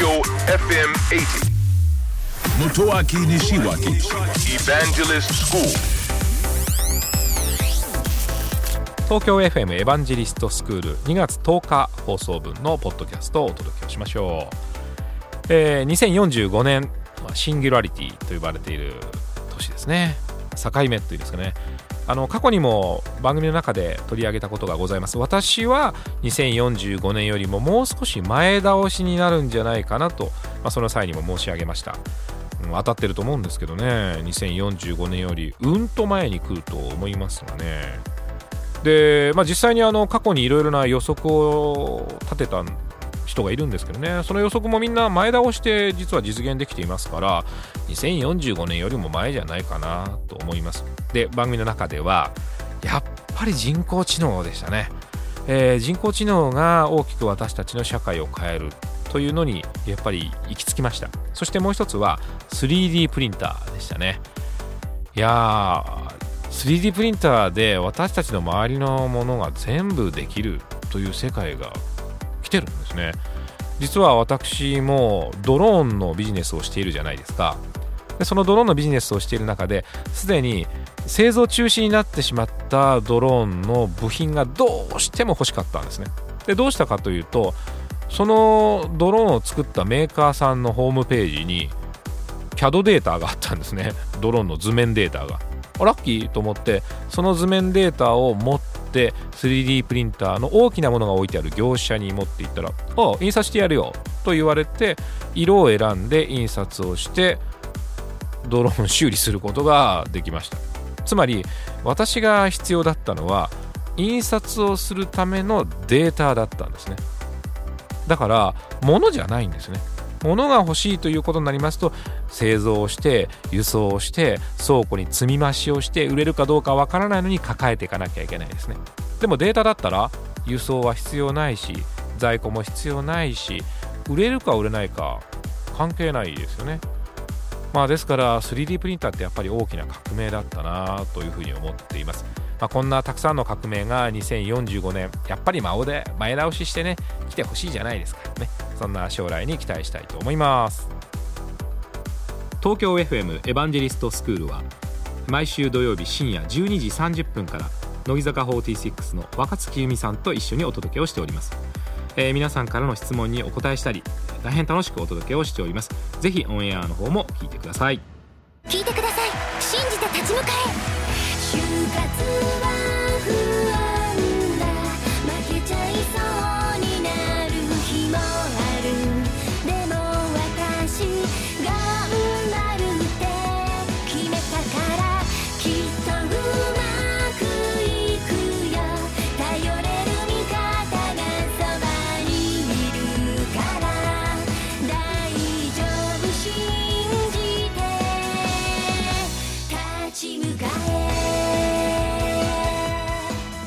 Tokyo FM 80. Motoaki Nishiwaki Evangelist School. 東京 FM エヴァンジリストスクール2月10日放送分のポッドキャストをお届けしましょう、えー、2045年、シンギュラリティと呼ばれている年ですね境目というんですかねあの過去にも番組の中で取り上げたことがございます。私は2045年よりももう少し前倒しになるんじゃないかなと、まあ、その際にも申し上げました、うん、当たってると思うんですけどね。2045年よりうんと前に来ると思いますがね。で、まあ、実際にあの過去にいろいろな予測を立てた人がいるんですけどね。その予測もみんな前倒して実は実現できていますから2045年よりも前じゃないかなと思います。で番組の中ではやっぱり人工知能でしたね、えー、人工知能が大きく私たちの社会を変えるというのにやっぱり行き着きました。そしてもう一つは 3D プリンターでしたね。いやー 3D プリンターで私たちの周りのものが全部できるという世界が来てるんですね。実は私もドローンのビジネスをしているじゃないですか。でそのドローンのビジネスをしている中ですでに製造中止になってしまったドローンの部品がどうしても欲しかったんですね。でどうしたかというとそのドローンを作ったメーカーさんのホームページに CAD データがあったんですね。ドローンの図面データが。ラッキーと思ってその図面データを持って 3D プリンターの大きなものが置いてある業者に持っていったら「あ印刷してやるよ」と言われて色を選んで印刷をしてドローン修理することができました。つまり私が必要だったのは印刷をするためのデータだったんですね。だから物じゃないんですね。物が欲しいということになりますと製造をして輸送をして倉庫に積み増しをして売れるかどうかわからないのに抱えていかなきゃいけないですね。でもデータだったら輸送は必要ないし在庫も必要ないし売れるか売れないか関係ないですよね。まあですから 3D プリンターってやっぱり大きな革命だったなというふうに思っています。まあ、こんなたくさんの革命が2045年やっぱり魔で前倒ししてね来てほしいじゃないですか。ねそんな将来に期待したいと思います。東京 FM エヴァンジェリストスクールは毎週土曜日深夜12時30分から乃木坂46の若月由美さんと一緒にお届けをしております、えー、皆さんからの質問にお答えしたり大変楽しくお届けをしております。ぜひオンエアの方も聞いてください。聞いてください